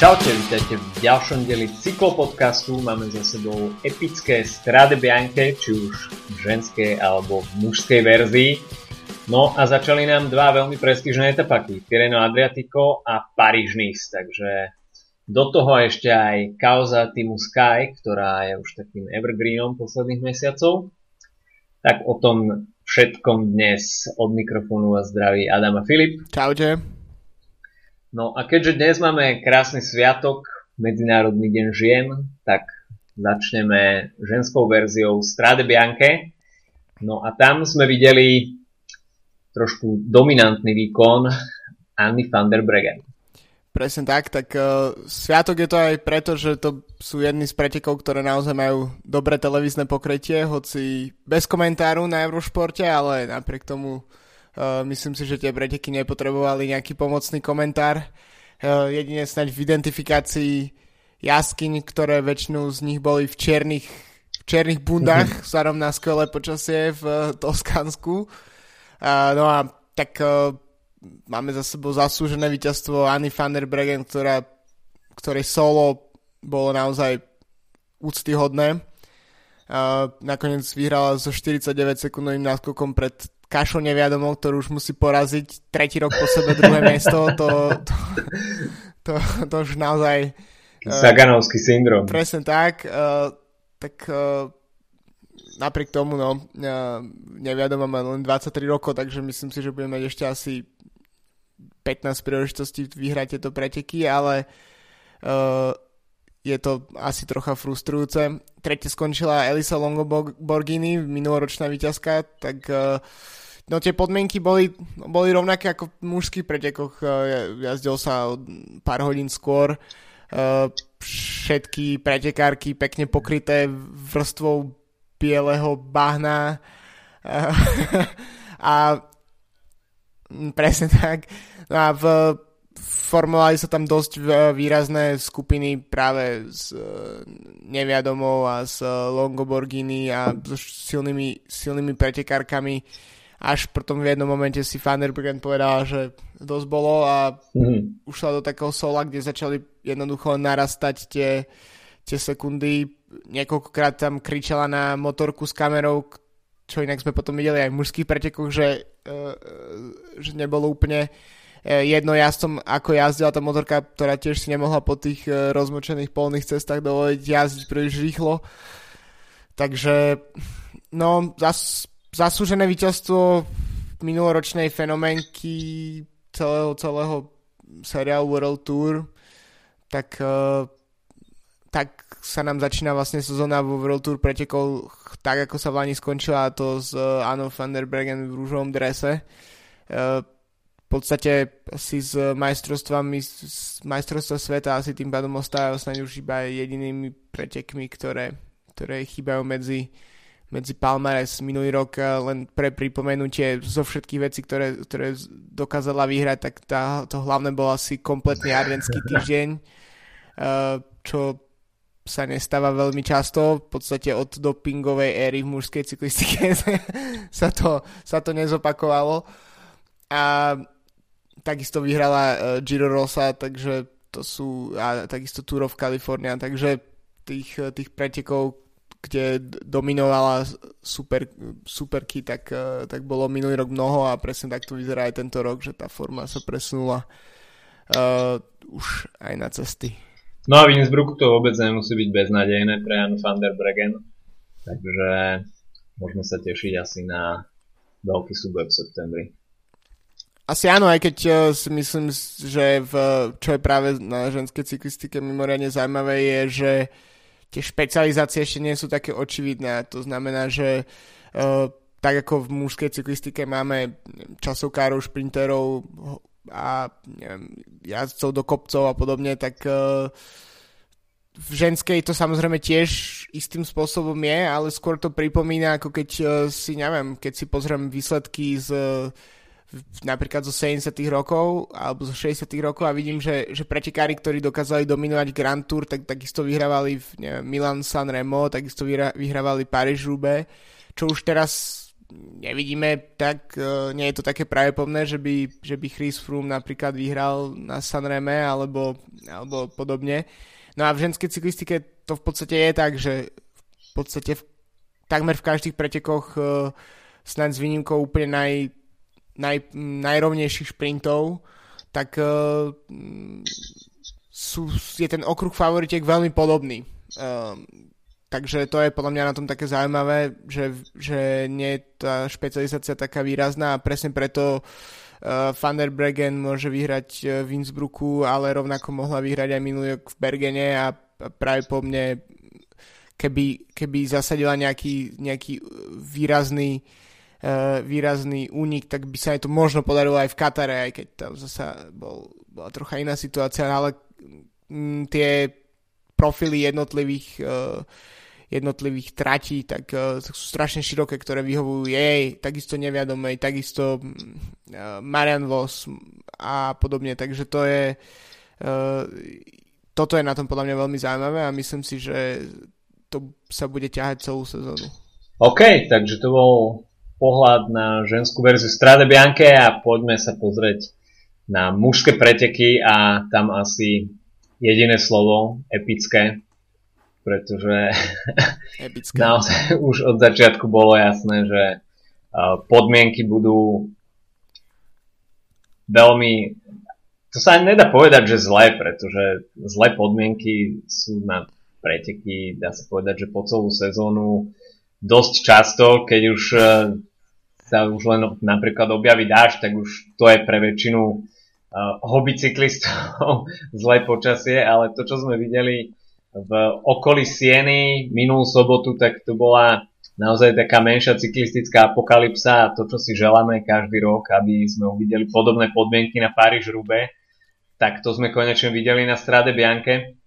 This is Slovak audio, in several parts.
Čaute, vítajte v ďalšom deli cyklopodcastu. Máme za sebou epické Strade Bianche, či už v ženskej alebo v mužskej verzii. No a začali nám dva veľmi prestížne etapaky, Tireno Adriatico a Paríž Nice, takže do toho ešte aj kauza týmu Sky, ktorá je už takým evergreenom posledných mesiacov. Tak o tom všetkom dnes od mikrofónu a zdraví Adam a Filip. Čaute. No a keďže dnes máme krásny sviatok, Medzinárodný deň žien, tak začneme ženskou verziou Strade Bianche. No a tam sme videli trošku dominantný výkon Anny van der Breggen. Presne tak, tak uh, sviatok je to aj preto, že to sú jedny z pretekov, ktoré naozaj majú dobré televízne pokrytie, hoci bez komentáru na Eurošporte, ale napriek tomu Uh, myslím si, že tie preteky nepotrebovali nejaký pomocný komentár. Uh, jedine snaď v identifikácii jaskyň, ktoré väčšinu z nich boli v čiernych, v čiernych bundách mm-hmm. vzhľadom na skvelé počasie v uh, Toskánsku. Uh, no a tak uh, máme za sebou zaslúžené víťazstvo Anny van der Bregen, ktorá, ktorej solo bolo naozaj úctyhodné. Uh, nakoniec vyhrala so 49 sekundovým náskokom pred Kašo neviadomou, ktorú už musí poraziť tretí rok po sebe druhé miesto, to, to, to, to už naozaj... Saganovský uh, syndrom. Presne tak. Uh, tak uh, napriek tomu, no, neviadoma má len 23 rokov, takže myslím si, že budeme mať ešte asi 15 príležitostí vyhrať tieto preteky, ale uh, je to asi trocha frustrujúce. Tretie skončila Elisa Longoborghini, minuloročná víťazka, tak uh, No tie podmienky boli, boli rovnaké ako v mužských pretekoch. Jazdil sa pár hodín skôr. Všetky pretekárky pekne pokryté vrstvou bieleho bahna. A presne tak. No a v formovali sa tam dosť výrazné skupiny práve s e, Neviadomou a s Longoborghini a s silnými, silnými pretekárkami až potom v jednom momente si Vanderbruggen povedal, že dosť bolo a mm. ušla do takého sola, kde začali jednoducho narastať tie, tie sekundy. Niekoľkokrát tam kričala na motorku s kamerou, čo inak sme potom videli aj v mužských pretekoch, že, uh, že nebolo úplne jedno jazdcom, ako jazdila tá motorka, ktorá tiež si nemohla po tých rozmočených polných cestách dovoliť jazdiť príliš rýchlo. Takže no, zas zaslúžené víťazstvo minuloročnej fenoménky celého, celého seriálu World Tour, tak, uh, tak sa nám začína vlastne sezóna vo World Tour pretekov tak, ako sa v Lani skončila to s uh, Anno van der Bregen v rúžovom drese. Uh, v podstate si s majstrovstvami z majstrovstva sveta asi tým pádom ostávajú snáď už iba jedinými pretekmi, ktoré, ktoré chýbajú medzi medzi Palmares minulý rok, eh, len pre pripomenutie zo všetkých vecí, ktoré, ktoré dokázala vyhrať, tak tá, to hlavné bol asi kompletný ardenský týždeň, eh, čo sa nestáva veľmi často, v podstate od dopingovej éry v mužskej cyklistike sa to, sa to nezopakovalo. A takisto vyhrala eh, Giro Rosa, takže to sú, a takisto Tour of California, takže tých, tých pretekov, kde dominovala super, superky, tak, eh, tak bolo minulý rok mnoho a presne tak to vyzerá aj tento rok, že tá forma sa presunula uh, už aj na cesty. No a v Innsbrucku to vôbec nemusí byť beznadejné pre Jan van der Bregen, takže môžeme sa tešiť asi na veľký súboj v septembri. Asi áno, aj keď uh, si myslím, že v, čo je práve na ženskej cyklistike mimoriadne zaujímavé je, že uh, tie špecializácie ešte nie sú také očividné. To znamená, že uh, tak ako v mužskej cyklistike máme časovkárov, šprinterov a neviem, jazdcov do kopcov a podobne, tak uh, v ženskej to samozrejme tiež istým spôsobom je, ale skôr to pripomína, ako keď uh, si, neviem, keď si pozriem výsledky z napríklad zo 70 rokov alebo zo 60 rokov a vidím, že, že pretekári, ktorí dokázali dominovať Grand Tour, tak takisto vyhrávali v Milan San Remo, takisto vyhrávali Paris Roubaix, čo už teraz nevidíme, tak uh, nie je to také pravdepodobné, že by, že by Chris Froome napríklad vyhral na Sanreme alebo, alebo podobne. No a v ženskej cyklistike to v podstate je tak, že v podstate v, takmer v každých pretekoch uh, snad s výnimkou úplne naj, naj, najrovnejších šprintov, tak uh, sú, je ten okruh favoritiek veľmi podobný. Uh, Takže to je podľa mňa na tom také zaujímavé, že, že nie je tá špecializácia taká výrazná a presne preto uh, Van der Bregen môže vyhrať v Innsbrucku, ale rovnako mohla vyhrať aj minulý v Bergene a práve po mne keby, keby zasadila nejaký, nejaký výrazný uh, výrazný únik, tak by sa aj to možno podarilo aj v Katare, aj keď tam zasa bol, bola trocha iná situácia, ale m, tie profily jednotlivých uh, jednotlivých tratí, tak uh, sú strašne široké, ktoré vyhovujú jej, takisto neviadomej, takisto uh, Marian Vos a podobne, takže to je toto je na tom podľa mňa veľmi zaujímavé a myslím si, že to sa bude ťahať celú sezónu. OK, takže to bol pohľad na ženskú verziu Strade Bianche a poďme sa pozrieť na mužské preteky a tam asi jediné slovo, epické, pretože naozaj už od začiatku bolo jasné, že podmienky budú veľmi to sa ani nedá povedať, že zlé, pretože zlé podmienky sú na preteky, dá sa povedať, že po celú sezónu dosť často, keď už e, sa už len napríklad objaví dáž, tak už to je pre väčšinu uh, hobby cyklistov zlé počasie, ale to, čo sme videli v okolí Sieny minulú sobotu, tak to bola naozaj taká menšia cyklistická apokalypsa a to, čo si želáme každý rok, aby sme uvideli podobné podmienky na Paríž Rube, tak to sme konečne videli na Strade Bianche.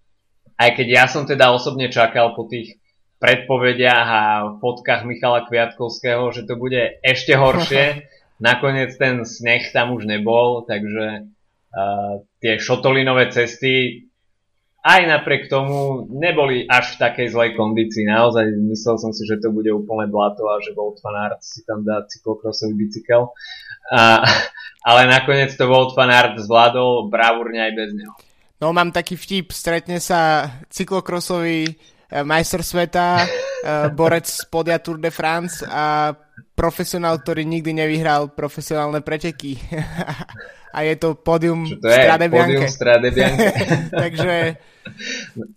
Aj keď ja som teda osobne čakal po tých predpovediach a fotkách Michala Kviatkovského, že to bude ešte horšie. Nakoniec ten sneh tam už nebol, takže uh, tie šotolinové cesty aj napriek tomu neboli až v takej zlej kondícii. Naozaj myslel som si, že to bude úplne blato a že Volt Van Aert si tam dá cyklokrosový bicykel. A, ale nakoniec to Volt Van Aert zvládol bravúrne aj bez neho. No mám taký vtip, stretne sa cyklokrosový majster sveta, eh, borec z podia Tour de France a profesionál, ktorý nikdy nevyhral profesionálne preteky. a je to pódium Strade Bianche. Strade Bianche. Takže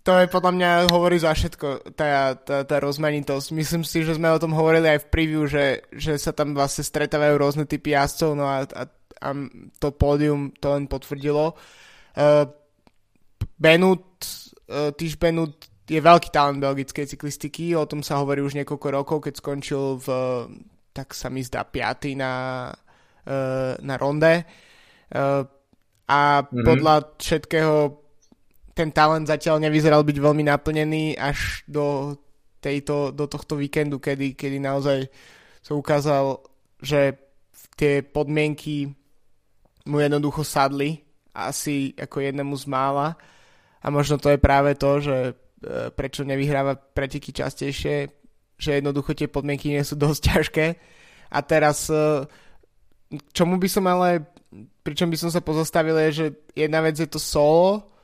to je podľa mňa hovorí za všetko, tá, tá, tá rozmanitosť. Myslím si, že sme o tom hovorili aj v preview, že, že sa tam vlastne stretávajú rôzne typy jazdcov, no a, a, a to pódium to len potvrdilo. Uh, Benut, uh, Tyš Benut je veľký talent belgickej cyklistiky, o tom sa hovorí už niekoľko rokov, keď skončil v, tak sa mi zdá, piatý na, uh, na ronde. Uh, a mm-hmm. podľa všetkého ten talent zatiaľ nevyzeral byť veľmi naplnený až do, tejto, do tohto víkendu, kedy, kedy naozaj sa ukázal, že tie podmienky mu jednoducho sadli asi ako jednému z mála a možno to je práve to, že e, prečo nevyhráva preteky častejšie, že jednoducho tie podmienky nie sú dosť ťažké. A teraz e, čomu by som ale pričom by som sa pozastavil je, že jedna vec je to solo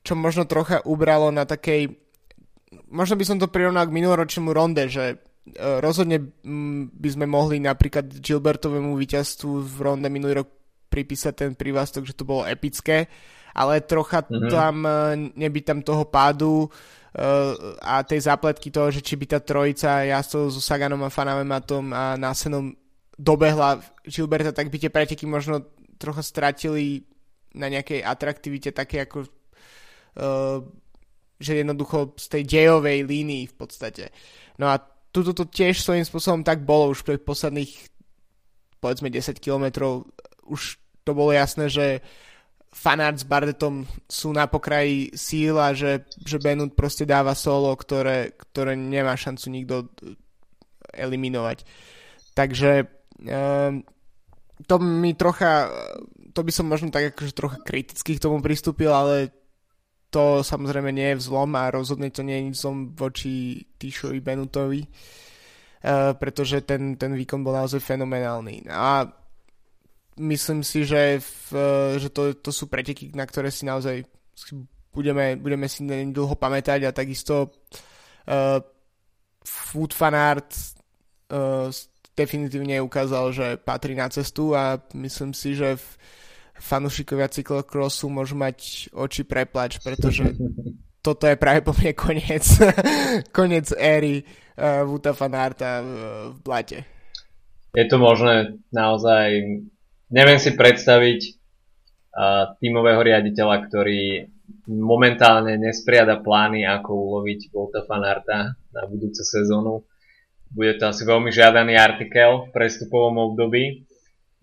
čo možno trocha ubralo na takej možno by som to prirovnal k minuloročnému ronde, že e, rozhodne by sme mohli napríklad Gilbertovému víťazstvu v ronde minulý rok pripísať ten privlastok, že to bolo epické, ale trocha mm-hmm. tam e, nebyť tam toho pádu e, a tej zápletky toho, že či by tá trojica jazdcov so Saganom a Fanavematom a Násenom dobehla Gilberta, tak by tie preteky možno trocha stratili na nejakej atraktivite také ako Eh, že jednoducho z tej dejovej línii v podstate. No a tuto to tiež svojím spôsobom tak bolo už v posledných povedzme 10 kilometrov už to bolo jasné, že Fanart s Bardetom sú na pokraji síl a že, že Benut proste dáva solo, ktoré, ktoré nemá šancu nikto eliminovať. Takže um, to mi trocha, to by som možno tak akože trocha kriticky k tomu pristúpil, ale to samozrejme nie je vzlom a rozhodne to nie je nič zlom voči Týšovi Benutovi. uh, pretože ten, ten výkon bol naozaj fenomenálny. A myslím si, že, v, že to, to sú preteky, na ktoré si naozaj budeme, budeme si dlho pamätať a takisto uh, Food Fanart uh, definitívne ukázal, že patrí na cestu a myslím si, že v, fanúšikovia cyklokrosu môžu mať oči preplač, pretože toto je práve po mne koniec, koniec éry uh, Vuta Fanarta v, v blate. Je to možné naozaj, neviem si predstaviť uh, tímového riaditeľa, ktorý momentálne nespriada plány, ako uloviť Volta Fanarta na budúcu sezónu. Bude to asi veľmi žiadaný artikel v prestupovom období.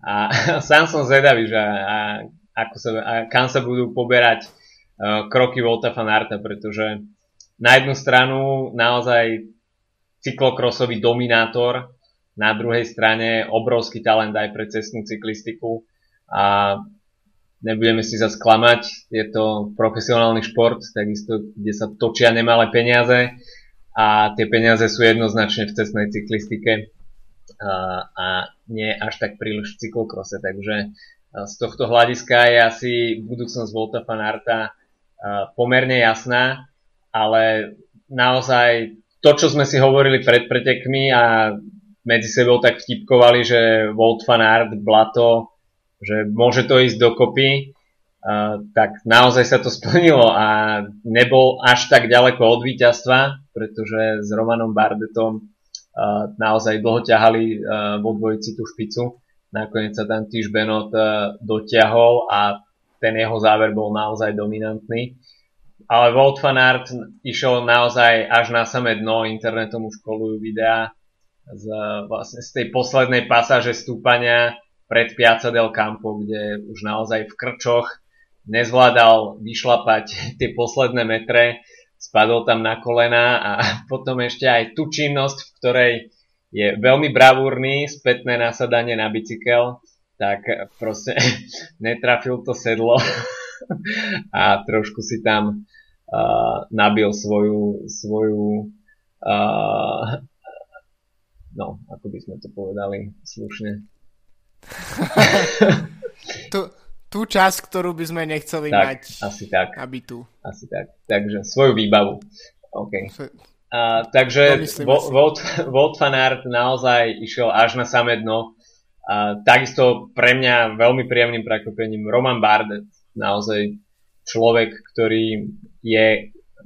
A sám som zvedavý, že a, ako sa, a kam sa budú poberať uh, kroky Volta Fanarta, pretože na jednu stranu naozaj cyklokrosový dominátor, na druhej strane obrovský talent aj pre cestnú cyklistiku a nebudeme si zase klamať, je to profesionálny šport, takisto, kde sa točia nemalé peniaze a tie peniaze sú jednoznačne v cestnej cyklistike a, a nie až tak príliš v cyklokrose, takže z tohto hľadiska je asi budúcnosť Volta Fanarta pomerne jasná, ale naozaj to, čo sme si hovorili pred pretekmi a medzi sebou tak vtipkovali, že Volt Fanart, Blato, že môže to ísť dokopy, uh, tak naozaj sa to splnilo a nebol až tak ďaleko od víťazstva, pretože s Romanom Bardetom uh, naozaj dlho ťahali uh, vo dvojici tú špicu. Nakoniec sa tam tiež Benot uh, dotiahol a ten jeho záver bol naozaj dominantný. Ale Volt Fanart išiel naozaj až na samé dno, internetom už kolujú videá z, vlastne z tej poslednej pasáže stúpania pred Piazza del Campo, kde už naozaj v krčoch nezvládal vyšlapať tie posledné metre, spadol tam na kolena a potom ešte aj tú činnosť, v ktorej je veľmi bravúrny, spätné nasadanie na bicykel, tak proste netrafil to sedlo a trošku si tam uh, nabil svoju, svoju uh, no, ako by sme to povedali slušne, tú, tú časť, ktorú by sme nechceli tak, mať. Asi tak. Aby tu. Asi tak. Takže svoju výbavu. OK. A, takže Volt, Volt Fanart naozaj išiel až na samé dno. A, takisto pre mňa veľmi príjemným prekvapením Roman Bardet. Naozaj človek, ktorý je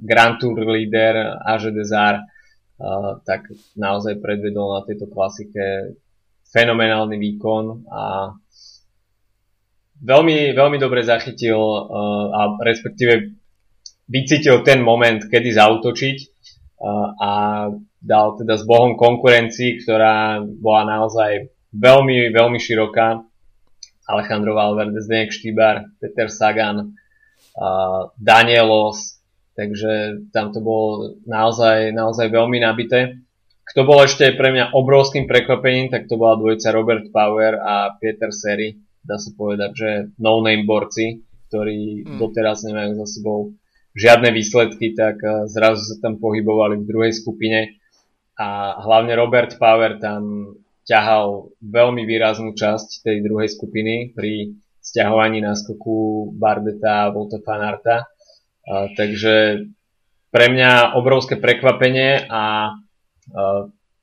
Grand Tour leader Aže Desar, tak naozaj predvedol na tejto klasike fenomenálny výkon a veľmi, veľmi dobre zachytil uh, a respektíve vycítil ten moment, kedy zautočiť uh, a dal teda s Bohom konkurencii, ktorá bola naozaj veľmi, veľmi široká. Alejandro Valverde, Zdeněk Štýbar, Peter Sagan, uh, Danielos, takže tam to bolo naozaj, naozaj veľmi nabité. Kto bol ešte pre mňa obrovským prekvapením, tak to bola dvojica Robert Power a Peter Seri. Dá sa povedať, že no-name borci, ktorí mm. doteraz nemajú za sebou žiadne výsledky, tak eh, zrazu sa tam pohybovali v druhej skupine. A hlavne Robert Power tam ťahal veľmi výraznú časť tej druhej skupiny pri stiahovaní náskoku Bardeta a Volta Fanarta. Takže pre mňa obrovské prekvapenie a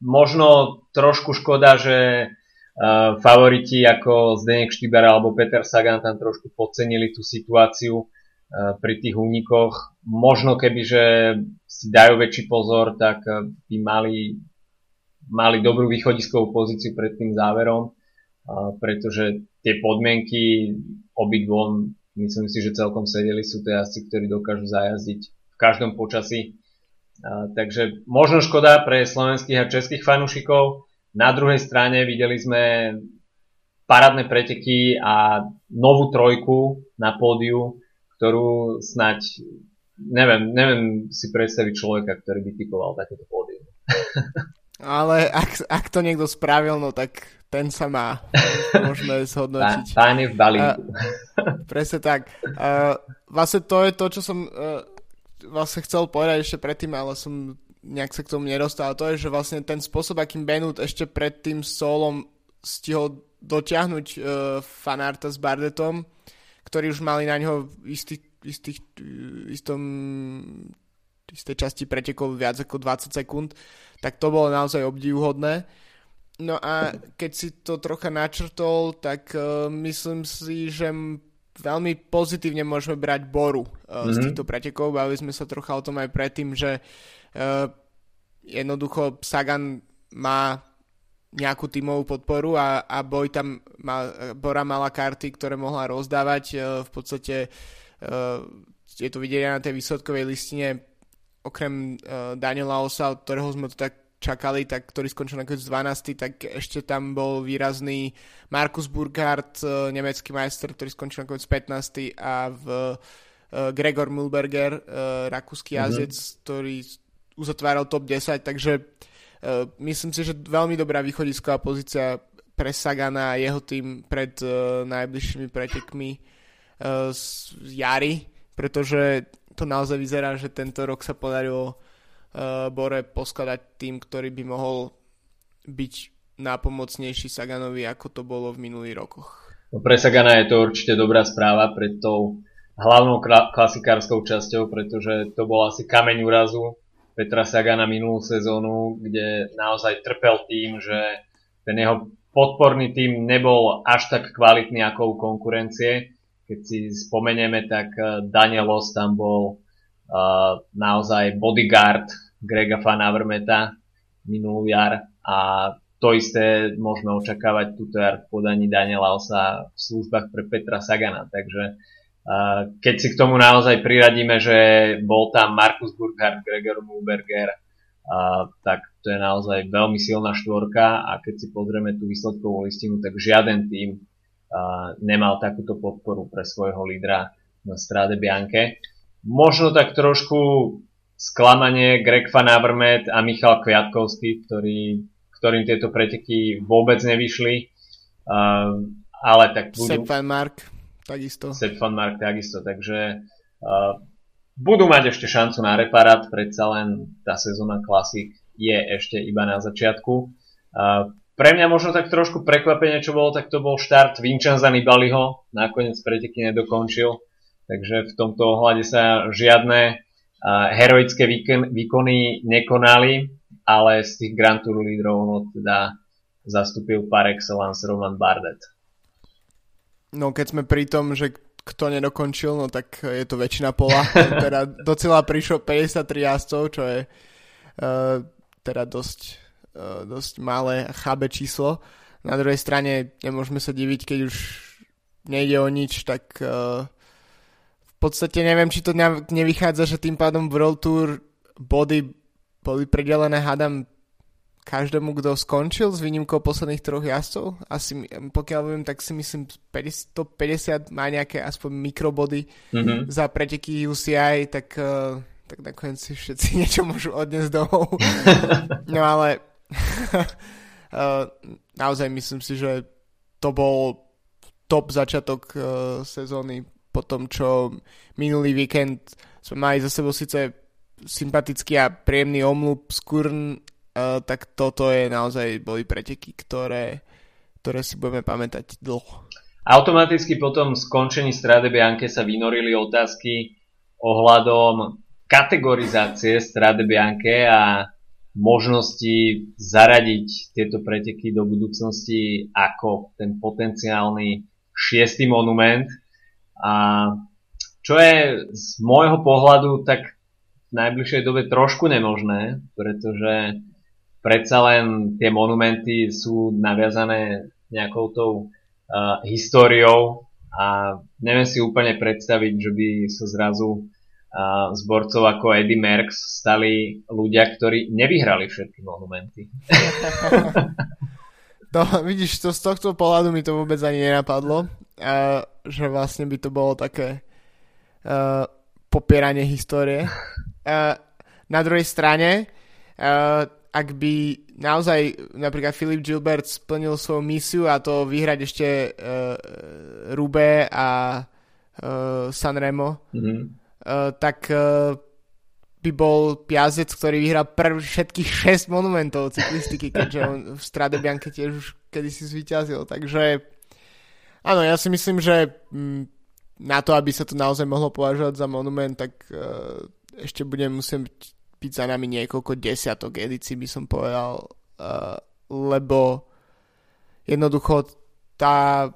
možno trošku škoda, že favoriti ako Zdeněk Štýber alebo Peter Sagan tam trošku podcenili tú situáciu pri tých únikoch. Možno keby, že si dajú väčší pozor, tak by mali, mali dobrú východiskovú pozíciu pred tým záverom, pretože tie podmienky obidvom, myslím si, že celkom sedeli, sú to jazdci, ktorí dokážu zajazdiť v každom počasí takže možno škoda pre slovenských a českých fanúšikov. Na druhej strane videli sme parádne preteky a novú trojku na pódiu, ktorú snať neviem, neviem si predstaviť človeka, ktorý by typoval takéto pódium. Ale ak, ak to niekto spravil, no tak ten sa má. Môžeme zhodnotiť. Pán je v balíku. Uh, presne tak. Uh, vlastne to je to, čo som uh, vlastne chcel povedať ešte predtým, ale som nejak sa k tomu nedostal. To je, že vlastne ten spôsob, akým Benut ešte pred tým solom stihol dotiahnuť uh, fanarta s Bardetom, ktorí už mali na ňo istý, istý, istom istej časti pretekov viac ako 20 sekúnd, tak to bolo naozaj obdivuhodné. No a keď si to trocha načrtol, tak uh, myslím si, že veľmi pozitívne môžeme brať Boru uh, mm-hmm. z mhm. týchto pretekov. Bavili sme sa trocha o tom aj predtým, že uh, jednoducho Sagan má nejakú tímovú podporu a, a Boj tam mal, Bora mala karty, ktoré mohla rozdávať. V podstate je to vidieť na tej výsledkovej listine okrem uh, Daniela Osa, od ktorého sme to tak čakali, tak, ktorý skončil nakoniec 12. tak ešte tam bol výrazný Markus Burkhardt, uh, nemecký majster, ktorý skončil nakoniec 15. a v uh, Gregor Mulberger, rakúsky mm-hmm. jazec, ktorý uzatváral top 10, takže myslím si, že veľmi dobrá východisková pozícia pre Sagana a jeho tým pred najbližšími pretekmi z jary, pretože to naozaj vyzerá, že tento rok sa podarilo uh, Bore poskladať tým, ktorý by mohol byť nápomocnejší Saganovi, ako to bolo v minulých rokoch. No pre Sagana je to určite dobrá správa pred tou hlavnou klasikárskou časťou, pretože to bol asi kameň úrazu Petra Sagana minulú sezónu, kde naozaj trpel tým, že ten jeho podporný tým nebol až tak kvalitný ako u konkurencie keď si spomenieme, tak eh, Daniel Loss tam bol uh, naozaj bodyguard Grega Van Avermeta minulú jar a to isté môžeme očakávať túto jar v podaní Daniela Osa v službách pre Petra Sagana. Takže uh, keď si k tomu naozaj priradíme, že bol tam Markus Burkhardt, Gregor Mulberger, tak to je naozaj veľmi silná štvorka a keď si pozrieme tú výsledkovú listinu, tak žiaden tým nemal takúto podporu pre svojho lídra na Strade Bianche. Možno tak trošku sklamanie Greg Van Avermaet a Michal Kviatkovský, ktorý, ktorým tieto preteky vôbec nevyšli. Uh, ale tak budú... Sepp Van Mark takisto. Sepp Van Mark takisto, takže uh, budú mať ešte šancu na reparát, predsa len tá sezóna klasik je ešte iba na začiatku. Uh, pre mňa možno tak trošku prekvapenie, čo bolo, tak to bol štart Vincenza Nibaliho, nakoniec preteky nedokončil, takže v tomto ohľade sa žiadne heroické výkon, výkony nekonali, ale z tých Grand Tour lídrov no, teda zastúpil par excellence Roman Bardet. No keď sme pri tom, že kto nedokončil, no tak je to väčšina pola. teda docela prišlo 53 jazdcov, čo je uh, teda dosť dosť malé a chábe číslo. Na druhej strane nemôžeme sa diviť, keď už nejde o nič, tak uh, v podstate neviem, či to nevychádza, že tým pádom World Tour body boli predelené, hádam, každému, kto skončil s výnimkou posledných troch jazdcov. Asi, pokiaľ viem, tak si myslím 150 má nejaké aspoň mikrobody mm-hmm. za preteky UCI, tak, uh, tak nakoniec si všetci niečo môžu odniesť domov. no ale naozaj myslím si, že to bol top začiatok uh, sezóny po tom, čo minulý víkend sme mali za sebou síce sympatický a príjemný omlup z Kurn, uh, tak toto je naozaj boli preteky, ktoré, ktoré si budeme pamätať dlho. Automaticky po tom skončení Strade Bianche sa vynorili otázky ohľadom kategorizácie Strade Bianche a možnosti zaradiť tieto preteky do budúcnosti ako ten potenciálny šiestý monument. A čo je z môjho pohľadu tak v najbližšej dobe trošku nemožné, pretože predsa len tie monumenty sú naviazané nejakou tou uh, históriou a neviem si úplne predstaviť, že by sa zrazu zborcov ako Eddie Merckx stali ľudia, ktorí nevyhrali všetky monumenty. to, vidíš, to z tohto pohľadu mi to vôbec ani nenapadlo, uh, že vlastne by to bolo také uh, popieranie histórie. Uh, na druhej strane, uh, ak by naozaj napríklad Filip Gilbert splnil svoju misiu a to vyhrať ešte uh, Rube a uh, Sanremo, mm-hmm uh, tak uh, by bol Piazec, ktorý vyhral prv všetkých 6 monumentov cyklistiky, keďže on v Strade Bianche tiež už kedysi zvyťazil. Takže áno, ja si myslím, že mm, na to, aby sa to naozaj mohlo považovať za monument, tak uh, ešte budem musieť byť za nami niekoľko desiatok edícií, by som povedal, uh, lebo jednoducho tá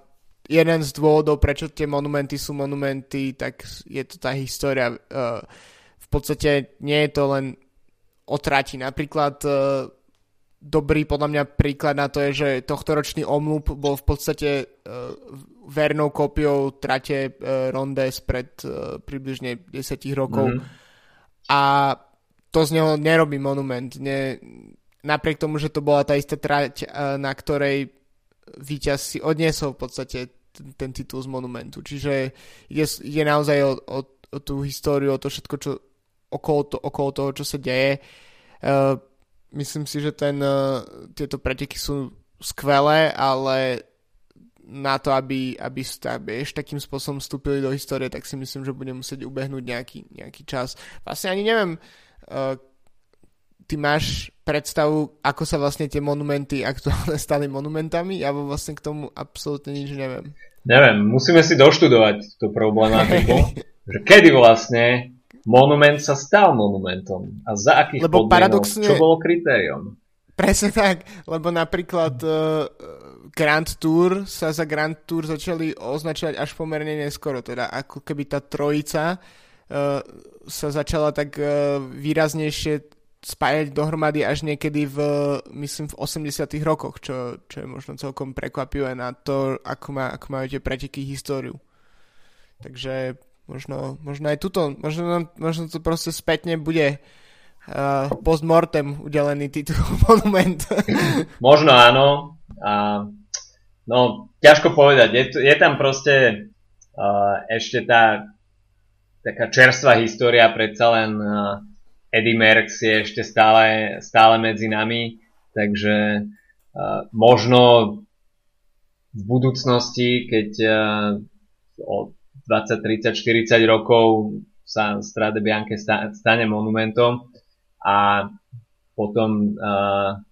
jeden z dôvodov, prečo tie monumenty sú monumenty, tak je to tá história. Uh, v podstate nie je to len o trati. Napríklad uh, dobrý podľa mňa príklad na to je, že tohtoročný omlup bol v podstate uh, vernou kópiou trate Ronde spred uh, približne 10 rokov. Mm-hmm. A to z neho nerobí monument. Ne, napriek tomu, že to bola tá istá trať, na ktorej víťaz si odniesol v podstate ten, ten titul z monumentu. Čiže je, je naozaj o, o, o tú históriu, o to všetko, čo okolo, to, okolo toho, čo sa deje. Uh, myslím si, že ten, uh, tieto preteky sú skvelé, ale na to, aby, aby, aby ešte takým spôsobom vstúpili do histórie, tak si myslím, že bude musieť ubehnúť nejaký, nejaký čas. Vlastne ani neviem, uh, ty máš predstavu, ako sa vlastne tie monumenty aktuálne stali monumentami? Ja vlastne k tomu absolútne nič neviem. Neviem, musíme si doštudovať tú problematiku, že kedy vlastne monument sa stal monumentom a za akých Lebo podmienok, paradoxne... čo bolo kritérium. Presne tak, lebo napríklad uh, Grand Tour sa za Grand Tour začali označovať až pomerne neskoro, teda ako keby tá trojica uh, sa začala tak uh, výraznejšie spájať dohromady až niekedy v, myslím, v 80 rokoch, čo, čo je možno celkom prekvapivé na to, ako, má, ako majú tie preteky históriu. Takže možno, možno aj tuto, možno, možno to proste spätne bude uh, postmortem udelený titul monument. možno áno. A, no, ťažko povedať. Je, je tam proste uh, ešte tá taká čerstvá história predsa len uh, Eddie Merckx je ešte stále, stále medzi nami, takže uh, možno v budúcnosti, keď uh, o 20, 30, 40 rokov sa Strade Bianche stane monumentom a potom uh,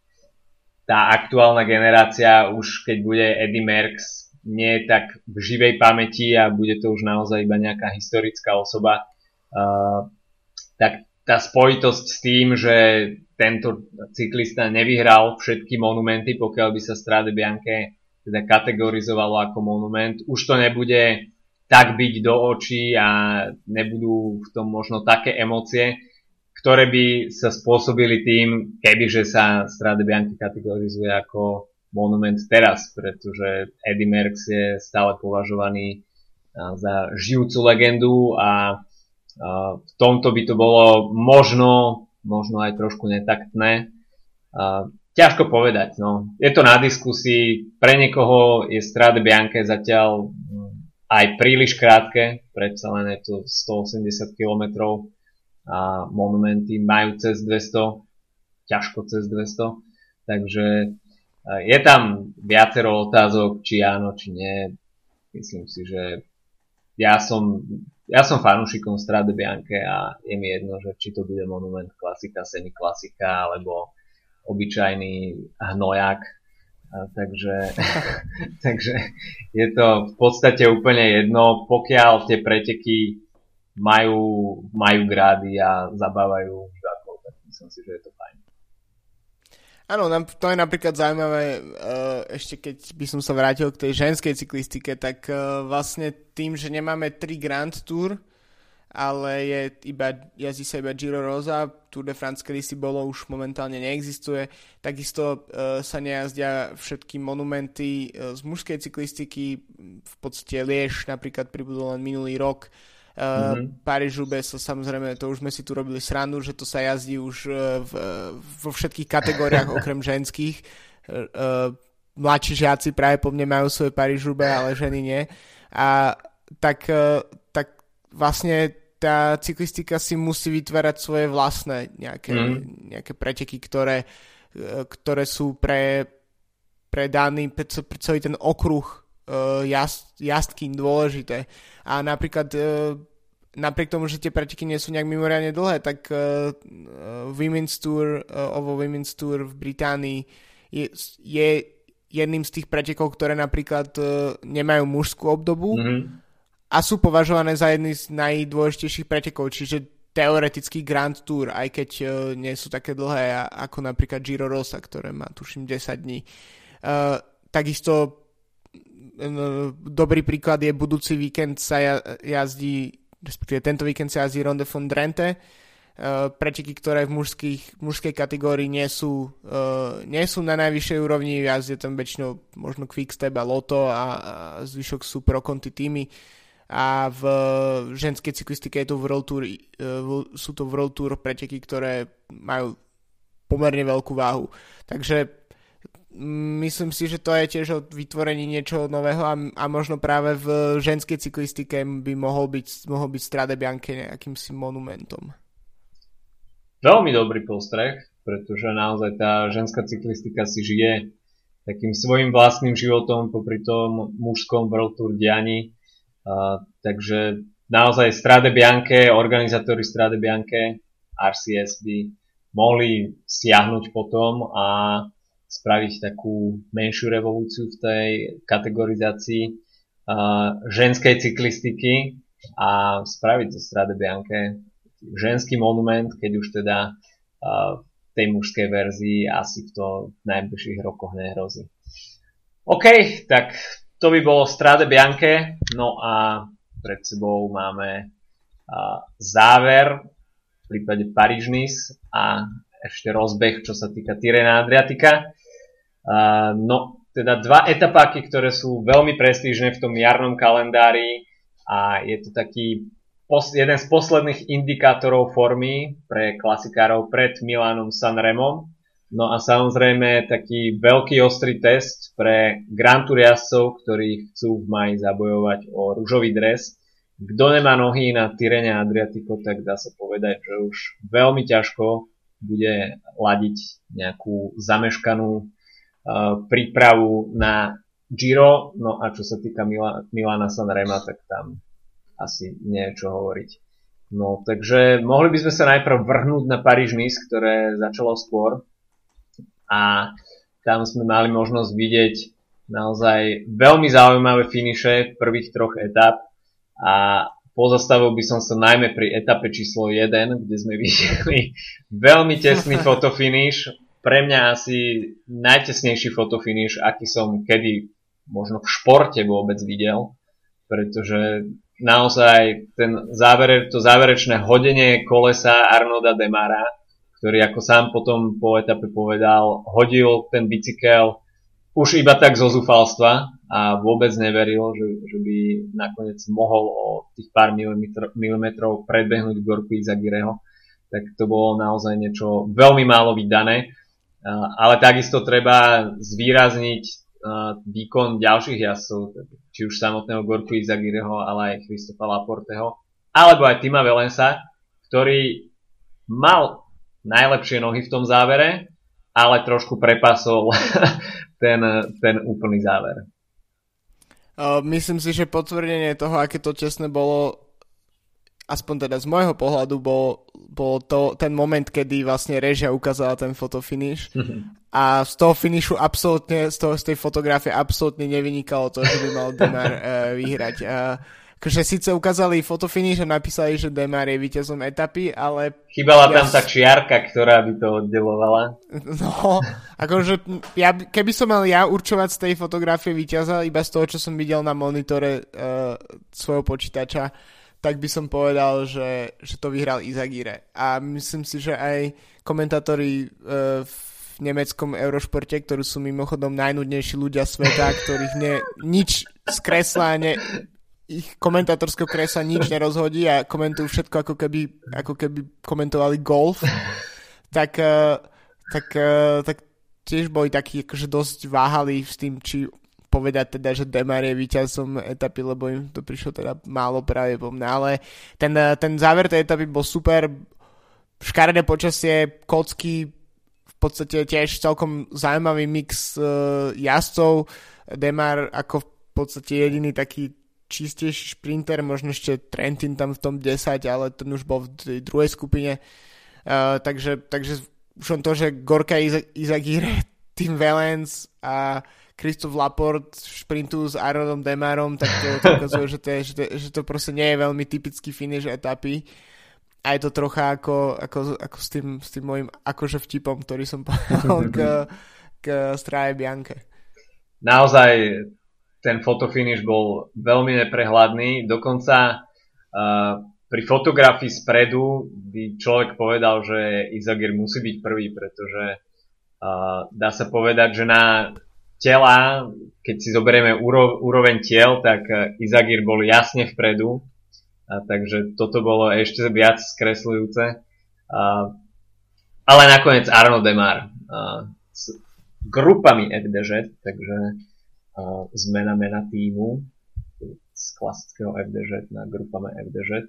tá aktuálna generácia už keď bude Eddie Merckx nie je tak v živej pamäti a bude to už naozaj iba nejaká historická osoba, uh, tak tá spojitosť s tým, že tento cyklista nevyhral všetky monumenty, pokiaľ by sa Strade Bianche teda kategorizovalo ako monument, už to nebude tak byť do očí a nebudú v tom možno také emócie, ktoré by sa spôsobili tým, kebyže sa Strade Bianche kategorizuje ako monument teraz, pretože Eddie Merckx je stále považovaný za žijúcu legendu a v tomto by to bolo možno, možno aj trošku netaktné. Ťažko povedať, no. Je to na diskusii, pre niekoho je Strade Bianche zatiaľ mm, aj príliš krátke, predsa len je to 180 km a monumenty majú cez 200, ťažko cez 200, takže je tam viacero otázok, či áno, či nie. Myslím si, že ja som ja som fanúšikom Strade Bianche a je mi jedno, že či to bude monument klasika, semi klasika alebo obyčajný hnojak. A takže, takže je to v podstate úplne jedno, pokiaľ tie preteky majú, majú grády a zabávajú divákov, tak myslím si, že je to. Áno, to je napríklad zaujímavé, eh, ešte keď by som sa vrátil k tej ženskej cyklistike, tak eh, vlastne tým, že nemáme tri Grand Tour, ale je iba, jazdí sa iba Giro Rosa, Tour de France, kedy si bolo, už momentálne neexistuje. Takisto uh, sa nejazdia všetky monumenty uh, z mužskej cyklistiky, v podstate Liež napríklad pribudol len minulý rok, mm-hmm. Paríž sa samozrejme, to už sme si tu robili srandu, že to sa jazdí už uh, v, vo všetkých kategóriách okrem ženských. Uh, mladší žiaci práve po mne majú svoje Paríž ale ženy nie. A tak, tak vlastne tá cyklistika si musí vytvárať svoje vlastné nejaké, mm. nejaké preteky, ktoré, ktoré sú pre, pre daný, pre celý ten okruh uh, jazd, jazdky dôležité. A napríklad uh, napriek tomu, že tie preteky nie sú nejak mimoriadne dlhé, tak uh, Women's Tour, uh, ovo Women's Tour v Británii je, je jedným z tých pretekov, ktoré napríklad uh, nemajú mužskú obdobu mm-hmm. a sú považované za jedny z najdôležitejších pretekov, čiže teoretický Grand Tour, aj keď uh, nie sú také dlhé ako napríklad Giro Rosa, ktoré má tuším 10 dní. Uh, takisto dobrý príklad je budúci víkend sa jazdí, respektíve tento víkend sa jazdí Ronde von Drenthe, Uh, preteky, ktoré v mužských, mužskej kategórii nie sú, uh, nie sú na najvyššej úrovni, jazdia tam väčšinou možno Quickstep a Loto a, a zvyšok sú pro konti týmy a v ženskej cyklistike je to World Tour, uh, sú to World Tour preteky, ktoré majú pomerne veľkú váhu. Takže myslím si, že to je tiež o vytvorení niečoho nového a, a možno práve v ženskej cyklistike by mohol byť, mohol byť Strade Bianche nejakým si monumentom. Veľmi dobrý postreh, pretože naozaj tá ženská cyklistika si žije takým svojim vlastným životom popri tom mužskom World Tour diani. Uh, takže naozaj Strade Bianche, organizátori Strade Bianche, RCS mohli siahnuť potom a spraviť takú menšiu revolúciu v tej kategorizácii uh, ženskej cyklistiky a spraviť zo Strade Bianche ženský monument, keď už teda uh, v tej mužskej verzii asi v to v najbližších rokoch nehrozí. OK, tak to by bolo Strade Bianche, no a pred sebou máme uh, záver v prípade Paríž-Nice a ešte rozbeh, čo sa týka Tyrena Adriatika. Uh, no, teda dva etapáky, ktoré sú veľmi prestížne v tom jarnom kalendári a je to taký pos- jeden z posledných indikátorov formy pre klasikárov pred Milánom Sanremom. No a samozrejme taký veľký ostrý test pre Grand Tour ktorí chcú v maji zabojovať o rúžový dres. Kto nemá nohy na Tyrene Adriatico, tak dá sa povedať, že už veľmi ťažko bude ladiť nejakú zameškanú prípravu na Giro, no a čo sa týka Mila, Milana Sanrema, tak tam asi nie je čo hovoriť. No, takže mohli by sme sa najprv vrhnúť na Paríž-Nice, ktoré začalo skôr. A tam sme mali možnosť vidieť naozaj veľmi zaujímavé finiše prvých troch etap. A pozastavil by som sa najmä pri etape číslo 1, kde sme videli veľmi tesný fotofinish pre mňa asi najtesnejší fotofinish, aký som kedy možno v športe vôbec videl, pretože naozaj ten závere, to záverečné hodenie kolesa Arnolda Demara, ktorý ako sám potom po etape povedal, hodil ten bicykel už iba tak zo zúfalstva a vôbec neveril, že, že by nakoniec mohol o tých pár milimetrov predbehnúť Gorku Izagireho. Tak to bolo naozaj niečo veľmi málo vydané ale takisto treba zvýrazniť výkon ďalších jazdcov, či už samotného Gorku Izagireho, ale aj Christofa Laporteho, alebo aj Tima Velensa, ktorý mal najlepšie nohy v tom závere, ale trošku prepasol ten, ten úplný záver. Myslím si, že potvrdenie toho, aké to čestné bolo, aspoň teda z môjho pohľadu, bol, bol to ten moment, kedy vlastne režia ukázala ten fotofinish a z toho finishu absolútne, z, toho, z tej fotografie absolútne nevynikalo to, že by mal Demar uh, vyhrať. Uh, akože síce ukázali fotofinish a napísali, že Demar je víťazom etapy, ale... Chýbala ja tam tá čiarka, ktorá by to oddelovala. No, akože ja, keby som mal ja určovať z tej fotografie víťaza, iba z toho, čo som videl na monitore uh, svojho počítača, tak by som povedal, že, že to vyhral Izagire. A myslím si, že aj komentátori uh, v nemeckom Eurošporte, ktorí sú mimochodom najnudnejší ľudia sveta, ktorých ne, nič z kresla, ne, ich komentátorského kresla nič nerozhodí a komentujú všetko ako keby, ako keby komentovali golf, tak, uh, tak, uh, tak tiež boli takí akože dosť váhali s tým, či povedať teda, že Demar je víťazom etapy, lebo im to prišlo teda málo pravdepodobné, ale ten, ten záver tej etapy bol super, škaredé počasie, kocky, v podstate tiež celkom zaujímavý mix uh, jazdcov, Demar ako v podstate jediný taký čistejší šprinter, možno ešte Trentin tam v tom 10, ale ten už bol v druhej skupine. Uh, takže, takže už on to, že Gorka Izagire, Tim Valens a Christoph Laport šprintu s Aaronom Demarom, tak to, to ukazuje, že to, je, že, to, že to proste nie je veľmi typický finish etapy. A je to trocha ako, ako, ako s, tým, s tým môjim akože vtipom, ktorý som povedal k, k Straje Bianke. Naozaj ten fotofinish bol veľmi neprehľadný, dokonca uh, pri fotografii spredu by človek povedal, že Izagir musí byť prvý, pretože uh, dá sa povedať, že na tela, keď si zoberieme úro, úroveň tiel, tak Izagir bol jasne vpredu, a takže toto bolo ešte viac skresľujúce. Uh, ale nakoniec Arno Demar uh, s grupami FDŽ, takže zmena mena týmu z klasického FDŽ na grupame FDŽ.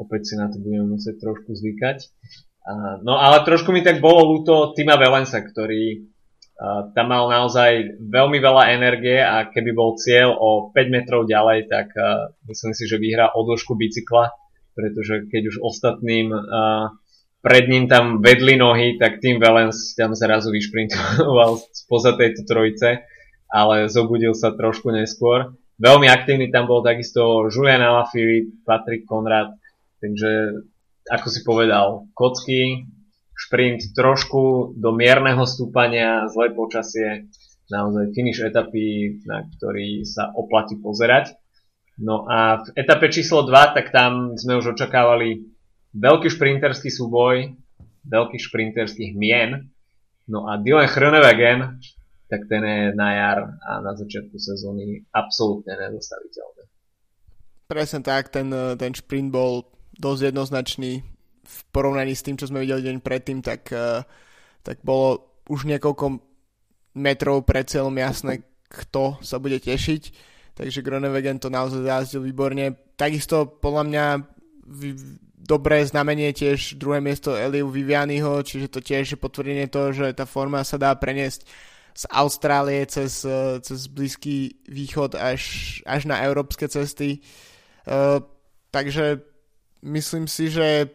Opäť si na to budeme musieť trošku zvykať. No ale trošku mi tak bolo ľúto Tima Velensa, ktorý tam mal naozaj veľmi veľa energie a keby bol cieľ o 5 metrov ďalej, tak myslím si, že vyhrá o dĺžku bicykla, pretože keď už ostatným pred ním tam vedli nohy, tak Tim Valens tam zrazu vyšprintoval spoza tejto trojice ale zobudil sa trošku neskôr. Veľmi aktívny tam bol takisto Julian Alaphilippe, Patrick Konrad, takže ako si povedal, kocky, šprint trošku do mierneho stúpania, zlé počasie, naozaj finish etapy, na ktorý sa oplatí pozerať. No a v etape číslo 2, tak tam sme už očakávali veľký šprinterský súboj, veľký šprinterských mien. No a Dylan Hrnewegen tak ten je na jar a na začiatku sezóny absolútne nedostaviteľný. Presne tak, ten, ten šprint bol dosť jednoznačný v porovnaní s tým, čo sme videli deň predtým, tak, eh, tak bolo už niekoľko metrov pred cieľom jasné, kto sa bude tešiť. Takže Gronewegen to naozaj zajazdil výborne. Takisto podľa mňa dobré znamenie tiež druhé miesto Eliu Vivianiho, čiže to tiež je potvrdenie toho, že tá forma sa dá preniesť z Austrálie cez, eh, cez Blízky východ až, až na európske cesty. Uh, takže myslím si, že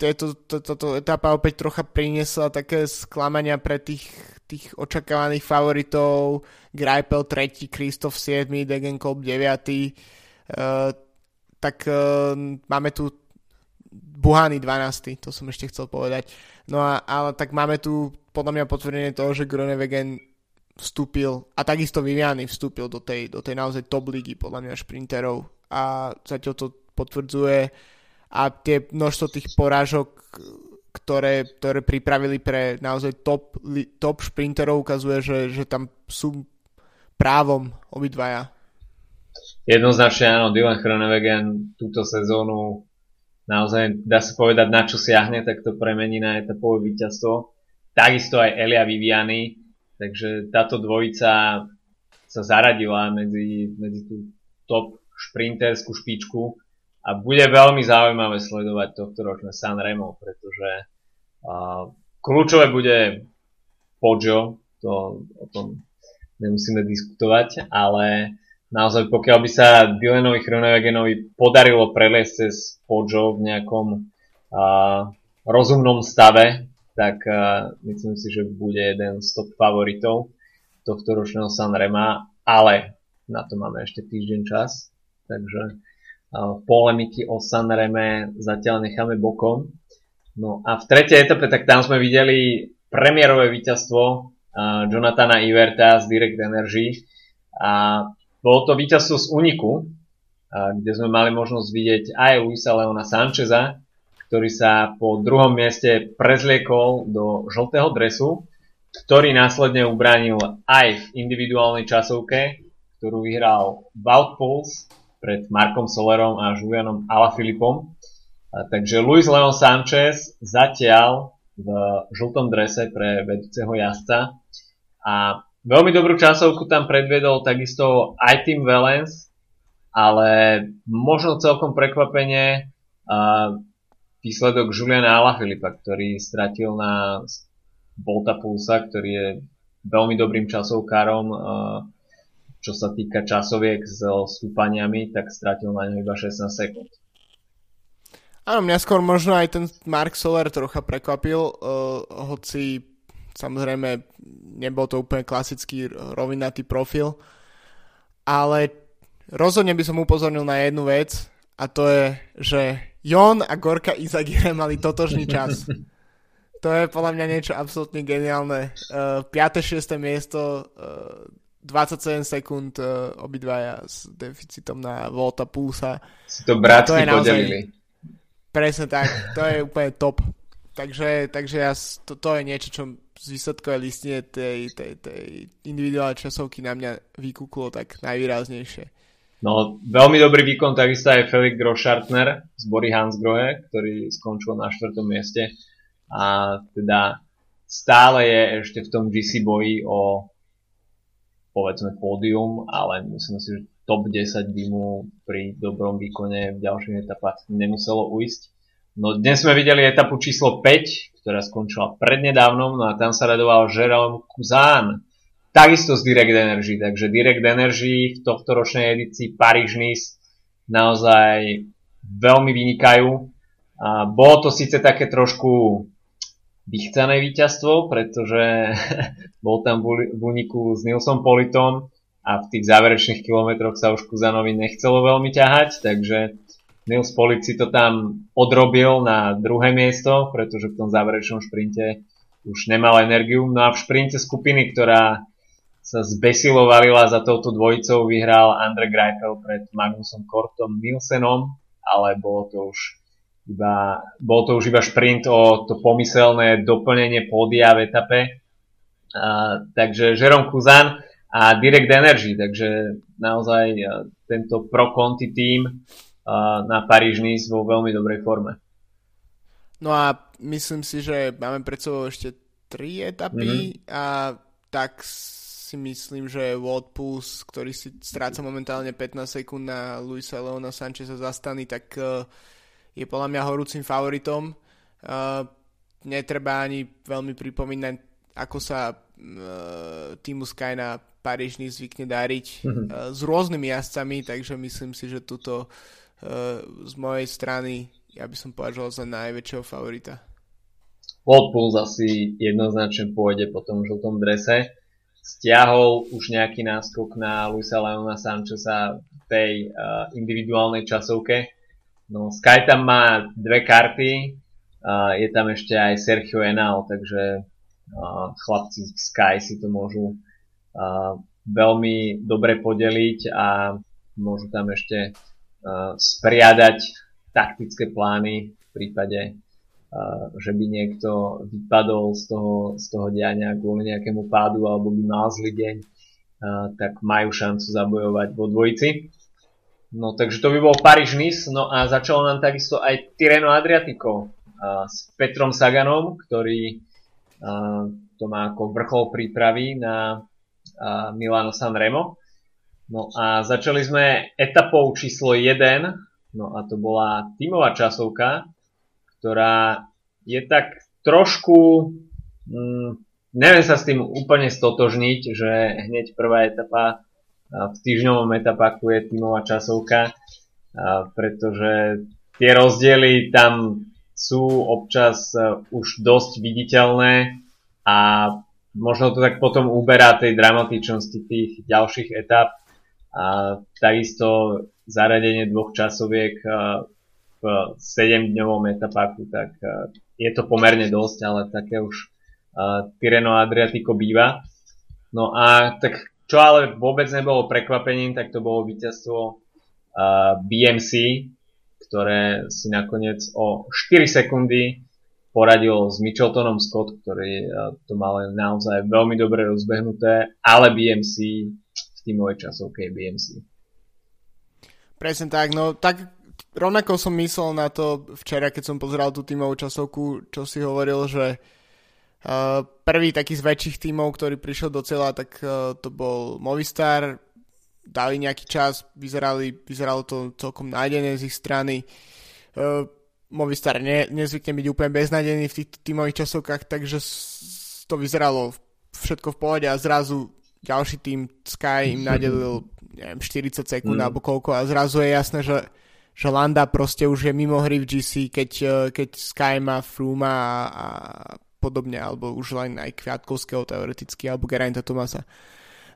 táto, táto etapa opäť trocha priniesla také sklamania pre tých, tých očakávaných favoritov. Greipel 3, Kristof 7, Degenkolb 9. Uh, tak uh, máme tu Buhany 12, to som ešte chcel povedať. No a, ale tak máme tu podľa mňa potvrdenie toho, že Gronewegen vstúpil a takisto Viviany vstúpil do tej, do tej naozaj top ligy podľa mňa šprinterov a zatiaľ to potvrdzuje a tie množstvo tých porážok, ktoré, ktoré pripravili pre naozaj top, top šprinterov ukazuje, že, že tam sú právom obidvaja. Jednoznačne áno, Dylan Chronewegen túto sezónu naozaj dá sa povedať na čo siahne, tak to premení na etapové víťazstvo. Takisto aj Elia Viviani, Takže táto dvojica sa zaradila medzi, medzi tú top šprinterskú špičku a bude veľmi zaujímavé sledovať tohto ročné Sanremo, pretože uh, kľúčové bude Poggio, to o tom nemusíme diskutovať, ale naozaj pokiaľ by sa Dylanovi Chronewegenovi podarilo preliesť cez Poggio v nejakom uh, rozumnom stave, tak uh, myslím si, že bude jeden z top favoritov tohto ročného Sanrema, ale na to máme ešte týždeň čas, takže polemiky o Sanreme zatiaľ necháme bokom. No a v tretej etape, tak tam sme videli premiérové víťazstvo uh, Jonathana Iverta z Direct Energy a bolo to víťazstvo z Uniku, uh, kde sme mali možnosť vidieť aj Luisa Leona Sancheza, ktorý sa po druhom mieste prezliekol do žltého dresu, ktorý následne ubránil aj v individuálnej časovke, ktorú vyhral Wout Pouls pred Markom Solerom a Julianom Alaphilippom. Takže Luis Leon Sanchez zatiaľ v žltom drese pre vedúceho jazdca a veľmi dobrú časovku tam predvedol takisto aj Tim Valens, ale možno celkom prekvapenie výsledok Juliana Alaphilippa, ktorý stratil na Volta Pulsa, ktorý je veľmi dobrým časovkárom. Čo sa týka časoviek s stúpaniami, tak stratil na ňo iba 16 sekúnd. Áno, mňa skôr možno aj ten Mark Soler trocha prekvapil, uh, hoci samozrejme nebol to úplne klasický rovinatý profil, ale rozhodne by som upozornil na jednu vec a to je, že Jon a Gorka Izagire mali totožný čas. To je podľa mňa niečo absolútne geniálne. Uh, 5. 6. miesto, uh, 27 sekúnd uh, obidvaja s deficitom na Volta Pulsa. Si to brátsky podelili. Presne tak, to je úplne top. Takže, takže ja, to, to je niečo, čo z výsledkovej listine tej, tej, tej individuálnej časovky na mňa vykúklo tak najvýraznejšie. No, veľmi dobrý výkon takisto aj Felix Groschartner z Bory Hansgrohe, ktorý skončil na štvrtom mieste a teda stále je ešte v tom GC boji o povedzme pódium, ale myslím si, že top 10 by mu pri dobrom výkone v ďalších etapách nemuselo uísť. No dnes sme videli etapu číslo 5, ktorá skončila prednedávnom, no a tam sa radoval Jerome Kuzán, takisto z Direct Energy, takže Direct Energy v tohto ročnej edícii Paríž-Nice naozaj veľmi vynikajú. A bolo to síce také trošku vychcané víťazstvo, pretože bol tam v úniku s Nilsom Politom a v tých záverečných kilometroch sa už Kuzanovi nechcelo veľmi ťahať, takže Nils Polit si to tam odrobil na druhé miesto, pretože v tom záverečnom šprinte už nemal energiu. No a v šprinte skupiny, ktorá sa zbesilo valila za touto dvojicou, vyhral Andre Greifel pred Magnusom Kortom Nielsenom, ale bolo to už iba, bol to už iba šprint o to pomyselné doplnenie pódia v etape. A, takže Žerom Kuzan a Direct Energy, takže naozaj tento Pro Conti tým na Paríž Nice vo veľmi dobrej forme. No a myslím si, že máme pred sebou ešte tri etapy mm-hmm. a tak si myslím, že World Pulse, ktorý si stráca momentálne 15 sekúnd na Luisa Leona Sancheza zastaný, tak uh, je podľa mňa horúcim favoritom. Uh, netreba ani veľmi pripomínať, ako sa uh, týmu Sky na Paríž zvykne dariť mm-hmm. uh, s rôznymi jazdcami, takže myslím si, že tuto uh, z mojej strany ja by som považoval za najväčšieho favorita. World Pulse asi jednoznačne pôjde po tom žltom drese. Stiahol už nejaký náskok na Luisa Leona Sancheza v tej uh, individuálnej časovke, No, Sky tam má dve karty, uh, je tam ešte aj Sergio Enal, takže uh, chlapci Sky si to môžu uh, veľmi dobre podeliť a môžu tam ešte uh, spriadať taktické plány v prípade, uh, že by niekto vypadol z toho, z toho diania kvôli nejakému pádu alebo by mal zlý deň, uh, tak majú šancu zabojovať vo dvojici. No takže to by bol Paríž Nice, no a začalo nám takisto aj Tireno Adriatico a, s Petrom Saganom, ktorý a, to má ako vrchol prípravy na a, Milano San Remo. No a začali sme etapou číslo 1, no a to bola tímová časovka, ktorá je tak trošku, mm, neviem sa s tým úplne stotožniť, že hneď prvá etapa v týždňovom etapaku je tímová časovka, pretože tie rozdiely tam sú občas e, už dosť viditeľné a možno to tak potom uberá tej dramatičnosti tých ďalších etap a takisto zaradenie dvoch časoviek e, v 7-dňovom etapáku, tak e, je to pomerne dosť, ale také už Tireno Adriatico býva. No a tak čo ale vôbec nebolo prekvapením, tak to bolo víťazstvo BMC, ktoré si nakoniec o 4 sekundy poradil s Mitcheltonom Scott, ktorý uh, to mal naozaj veľmi dobre rozbehnuté, ale BMC v tímovej časovke BMC. Presne tak, no tak rovnako som myslel na to včera, keď som pozeral tú tímovú časovku, čo si hovoril, že Uh, prvý taký z väčších tímov, ktorý prišiel do cieľa, tak uh, to bol Movistar. Dali nejaký čas, vyzerali, vyzeralo to celkom nájdené z ich strany. Uh, Movistar ne, nezvykne byť úplne beznadený v tých tímových časovkách, takže to vyzeralo všetko v pohode a zrazu ďalší tým Sky im nadelil neviem, 40 sekúnd mm. alebo koľko a zrazu je jasné, že, že Landa proste už je mimo hry v GC, keď, keď Sky má Fruma a, a podobne, alebo už len aj Kviatkovského teoreticky, alebo Geraint'a Tomasa.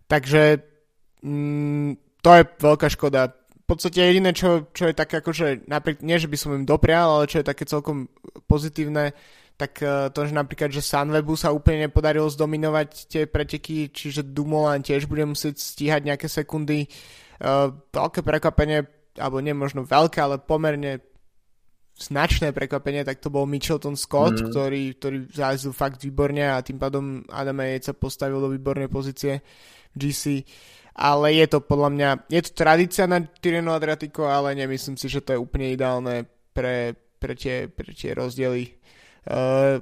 Takže mm, to je veľká škoda. V podstate jediné, čo, čo je také akože, napriek, nie že by som im doprial, ale čo je také celkom pozitívne, tak uh, to, že napríklad, že Sunwebu sa úplne nepodarilo zdominovať tie preteky, čiže Dumoulin tiež bude musieť stíhať nejaké sekundy. Uh, veľké prekvapenie, alebo nie možno veľké, ale pomerne značné prekvapenie, tak to bol Mitchelton Scott, mm. ktorý, ktorý zájazdil fakt výborne a tým pádom Adam Yates sa postavil do výbornej pozície GC. Ale je to podľa mňa, je to tradícia na Tireno Adriatico, ale nemyslím si, že to je úplne ideálne pre, pre, tie, pre tie rozdiely Uh,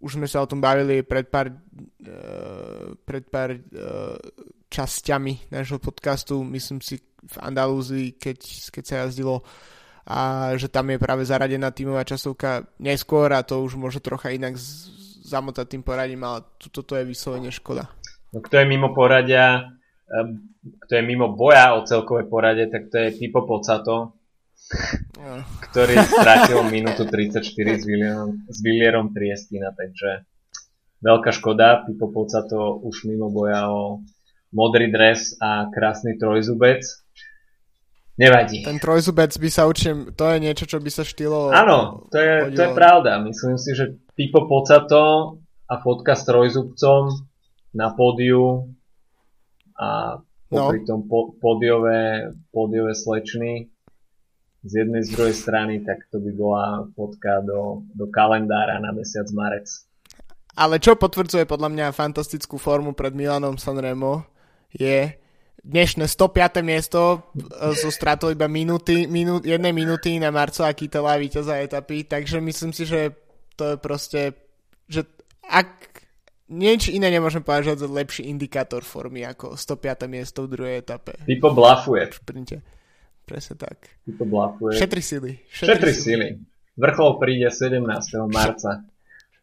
už sme sa o tom bavili pred pár, uh, pred pár uh, časťami nášho podcastu, myslím si v Andalúzii, keď, keď sa jazdilo a že tam je práve zaradená tímová časovka neskôr a to už môže trocha inak z, zamotať tým poradím, ale toto je vyslovene škoda. No kto je mimo poradia, kto je mimo boja o celkové poradie, tak to je Pipo Pocato, ktorý strátil minútu 34 s, William, s Willierom Triestina, takže veľká škoda, Pipo sa to už mimo boja o modrý dres a krásny trojzubec. Nevadí. Ten trojzubec by sa určite, to je niečo, čo by sa štýlo... Áno, to je, to je pravda. Myslím si, že Pipo Pocato a fotka s trojzubcom na pódiu a popri no. tom po, pódiové, pódiové slečny z jednej z druhej strany, tak to by bola fotka do, do kalendára na mesiac marec. Ale čo potvrdzuje podľa mňa fantastickú formu pred Milanom Sanremo je dnešné 105. miesto e, so stratou iba minúty, minú, jednej minúty na Marcela Kytela víťaza etapy, takže myslím si, že to je proste, že ak nič iné nemôžem že je lepší indikátor formy ako 105. miesto v druhej etape. Typo blafuje. V Presne tak. to blafuje. Šetri sily. Šetri, Šetri sily. Vrchol príde 17. marca.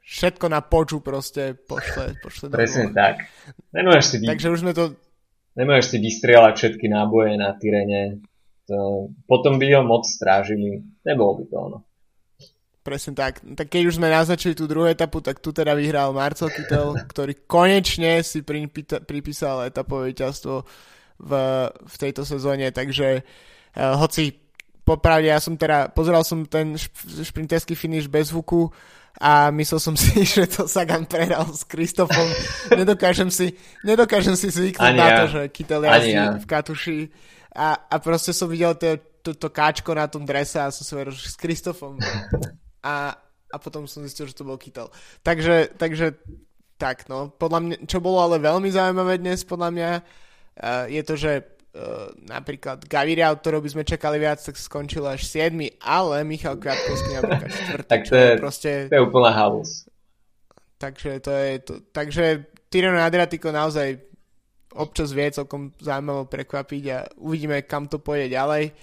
Všetko na poču proste pošle. pošle Presne tak. Nemôžeš si, vy... Takže už sme to... Nemôžeš si vystrieľať všetky náboje na Tyrene. To... Potom by ho moc strážili. Nebolo by to ono. Presne tak. Tak keď už sme naznačili tú druhú etapu, tak tu teda vyhral Marcel Kittel, ktorý konečne si pripísal etapové víťazstvo v, v tejto sezóne, takže Uh, hoci popravde ja som teda, pozeral som ten šprinterský finish bez zvuku a myslel som si, že to Sagan prehral s Kristofom. nedokážem si, nedokážem si zvyknúť na to, že Kytel jazdí ja. v katuši a, a proste som videl to, to, to káčko na tom drese a som si hovoril, že s Kristofom. A, a potom som zistil, že to bol Kytel. Takže, takže tak, no. Podľa mňa, čo bolo ale veľmi zaujímavé dnes, podľa mňa, uh, je to, že Uh, napríklad Gaviria, od ktorého by sme čakali viac, tak skončil až 7, ale Michal Kviatkovský napríklad 4. tak to je, proste... to je úplná halus. Takže to je to. Takže Tireno Adriatico naozaj občas vie celkom zaujímavo prekvapiť a uvidíme, kam to pôjde ďalej.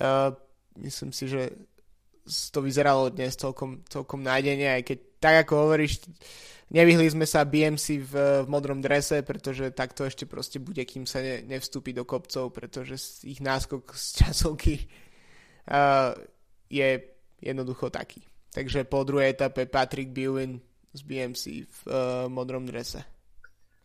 Uh, myslím si, že to vyzeralo dnes celkom, celkom nájdenie, aj keď tak ako hovoríš, Nevyhli sme sa BMC v, v modrom drese, pretože takto ešte proste bude, kým sa ne, nevstúpi do kopcov, pretože ich náskok z časovky uh, je jednoducho taký. Takže po druhej etape Patrick Bewin z BMC v uh, modrom drese.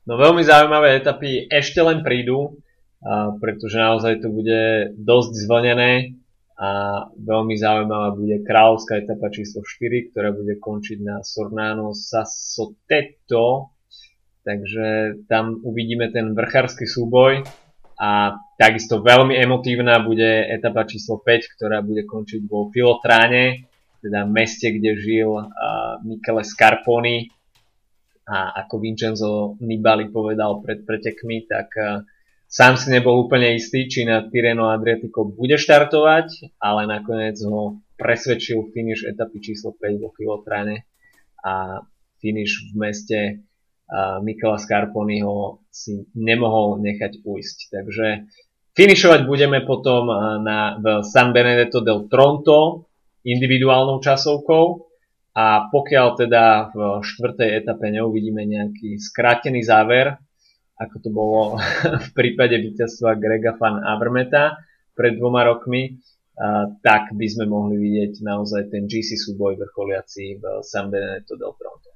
No veľmi zaujímavé etapy ešte len prídu, uh, pretože naozaj to bude dosť zvlnené a veľmi zaujímavá bude kráľovská etapa číslo 4, ktorá bude končiť na Sornano Sassotetto, takže tam uvidíme ten vrchársky súboj. A takisto veľmi emotívna bude etapa číslo 5, ktorá bude končiť vo Filotráne, teda meste, kde žil uh, Michele Scarponi. A ako Vincenzo Nibali povedal pred pretekmi, tak uh, Sám si nebol úplne istý, či na Tireno Adriatico bude štartovať, ale nakoniec ho presvedčil finish etapy číslo 5 vo Filotrane a finish v meste Mikela Scarponiho si nemohol nechať ujsť. Takže finišovať budeme potom na, v San Benedetto del Tronto individuálnou časovkou a pokiaľ teda v štvrtej etape neuvidíme nejaký skrátený záver, ako to bolo v prípade víťazstva Grega Van Avermeta pred dvoma rokmi, tak by sme mohli vidieť naozaj ten GC súboj vrcholiaci v San Benedetto del Tronto.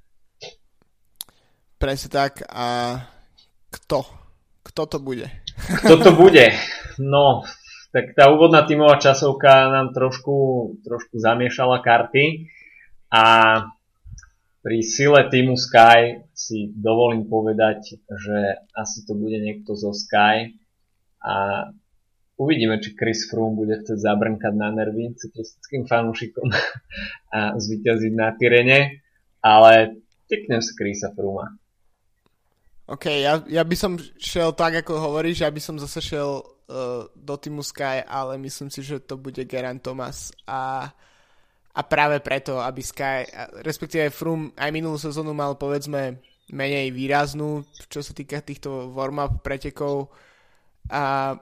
Presne tak. A kto? Kto to bude? Kto to bude? No, tak tá úvodná tímová časovka nám trošku, trošku zamiešala karty a pri sile týmu Sky si dovolím povedať, že asi to bude niekto zo Sky a uvidíme, či Chris Froome bude chcieť zabrnkať na nervy cyklistickým fanúšikom a zvyťaziť na Tyrene, ale tyknem si Chrisa Frooma. OK, ja, ja by som šiel tak, ako hovoríš, ja by som zase šiel uh, do týmu Sky, ale myslím si, že to bude Geran Thomas a, a práve preto, aby Sky, respektíve Froome aj minulú sezónu mal povedzme menej výraznú, čo sa týka týchto warm-up pretekov a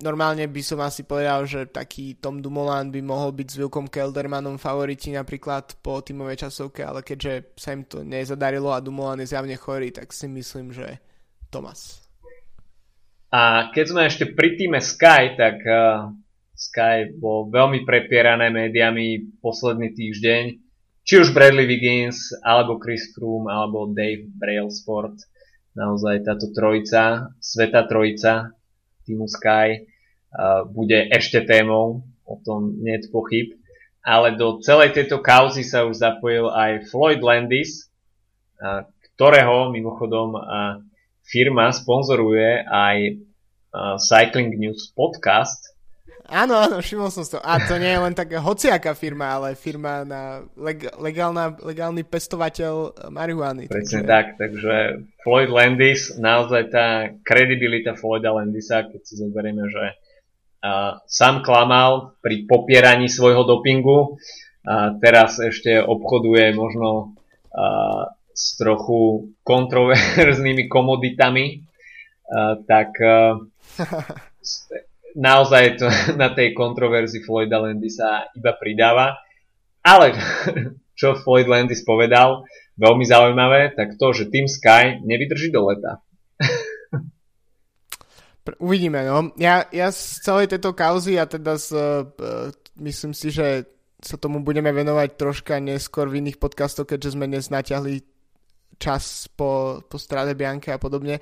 normálne by som asi povedal, že taký Tom Dumoulin by mohol byť s Wilkom Keldermanom favoriti napríklad po tímovej časovke, ale keďže sa im to nezadarilo a Dumoulin je zjavne chorý, tak si myslím, že Thomas. A keď sme ešte pri týme Sky, tak uh, Sky bol veľmi prepierané médiami posledný týždeň. Či už Bradley Wiggins, alebo Chris Froome, alebo Dave Brailsport. Naozaj táto trojica, sveta trojica týmu Sky uh, bude ešte témou, o tom nie je pochyb. Ale do celej tejto kauzy sa už zapojil aj Floyd Landis, uh, ktorého mimochodom uh, firma sponzoruje aj Cycling News podcast. Áno, áno, všimol som to. A to nie je len taká hociaká firma, ale firma na leg- legálna, legálny pestovateľ marihuany. Presne takže... tak, takže Floyd Landis, naozaj tá kredibilita Floyda Landisa, keď si zoberieme, že uh, sám klamal pri popieraní svojho dopingu, a teraz ešte obchoduje možno uh, s trochu kontroverznými komoditami, uh, tak uh, naozaj to, na tej kontroverzii Floyda Landisa iba pridáva. Ale čo Floyd Landis povedal, veľmi zaujímavé, tak to, že Team Sky nevydrží do leta. Uvidíme, no. Ja, ja z celej tejto kauzy a teda z, uh, myslím si, že sa tomu budeme venovať troška neskôr v iných podcastoch, keďže sme dnes natiahli čas po, po strade Bianke a podobne.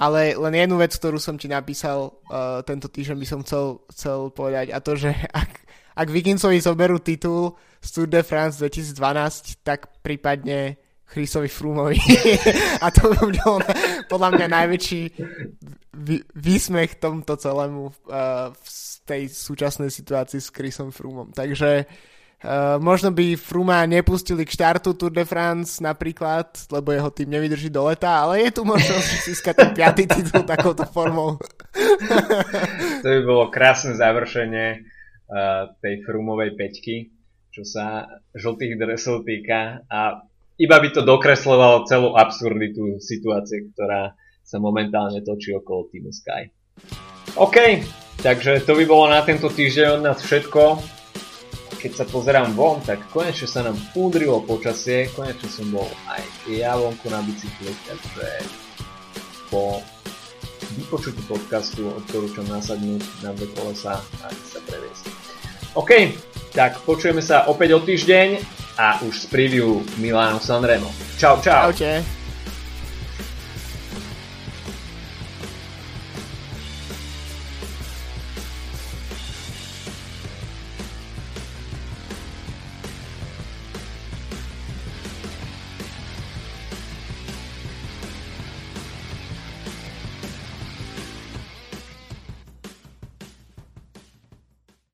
Ale len jednu vec, ktorú som ti napísal uh, tento týždeň by som chcel, chcel povedať a to, že ak, ak Vikinsovi zoberú titul z Tour de France 2012, tak prípadne Chrisovi Frumovi. a to by bol podľa mňa najväčší výsmech tomto celému uh, v tej súčasnej situácii s Chrisom Frumom. Takže Uh, možno by Fruma nepustili k štartu Tour de France napríklad, lebo jeho tým nevydrží do leta, ale je tu možnosť získať ten piatý titul takouto formou. to by bolo krásne završenie uh, tej Frumovej peťky, čo sa žltých dresov týka a iba by to dokreslovalo celú absurditu situácie, ktorá sa momentálne točí okolo týmu Sky. OK, takže to by bolo na tento týždeň od nás všetko keď sa pozerám von, tak konečne sa nám udrilo počasie, konečne som bol aj ja vonku na bicykli, takže po vypočutí podcastu odporúčam nasadnúť na dve kolesa a sa previesť. OK, tak počujeme sa opäť o týždeň a už z preview Milano Sanremo. Čau, čau. Čaute.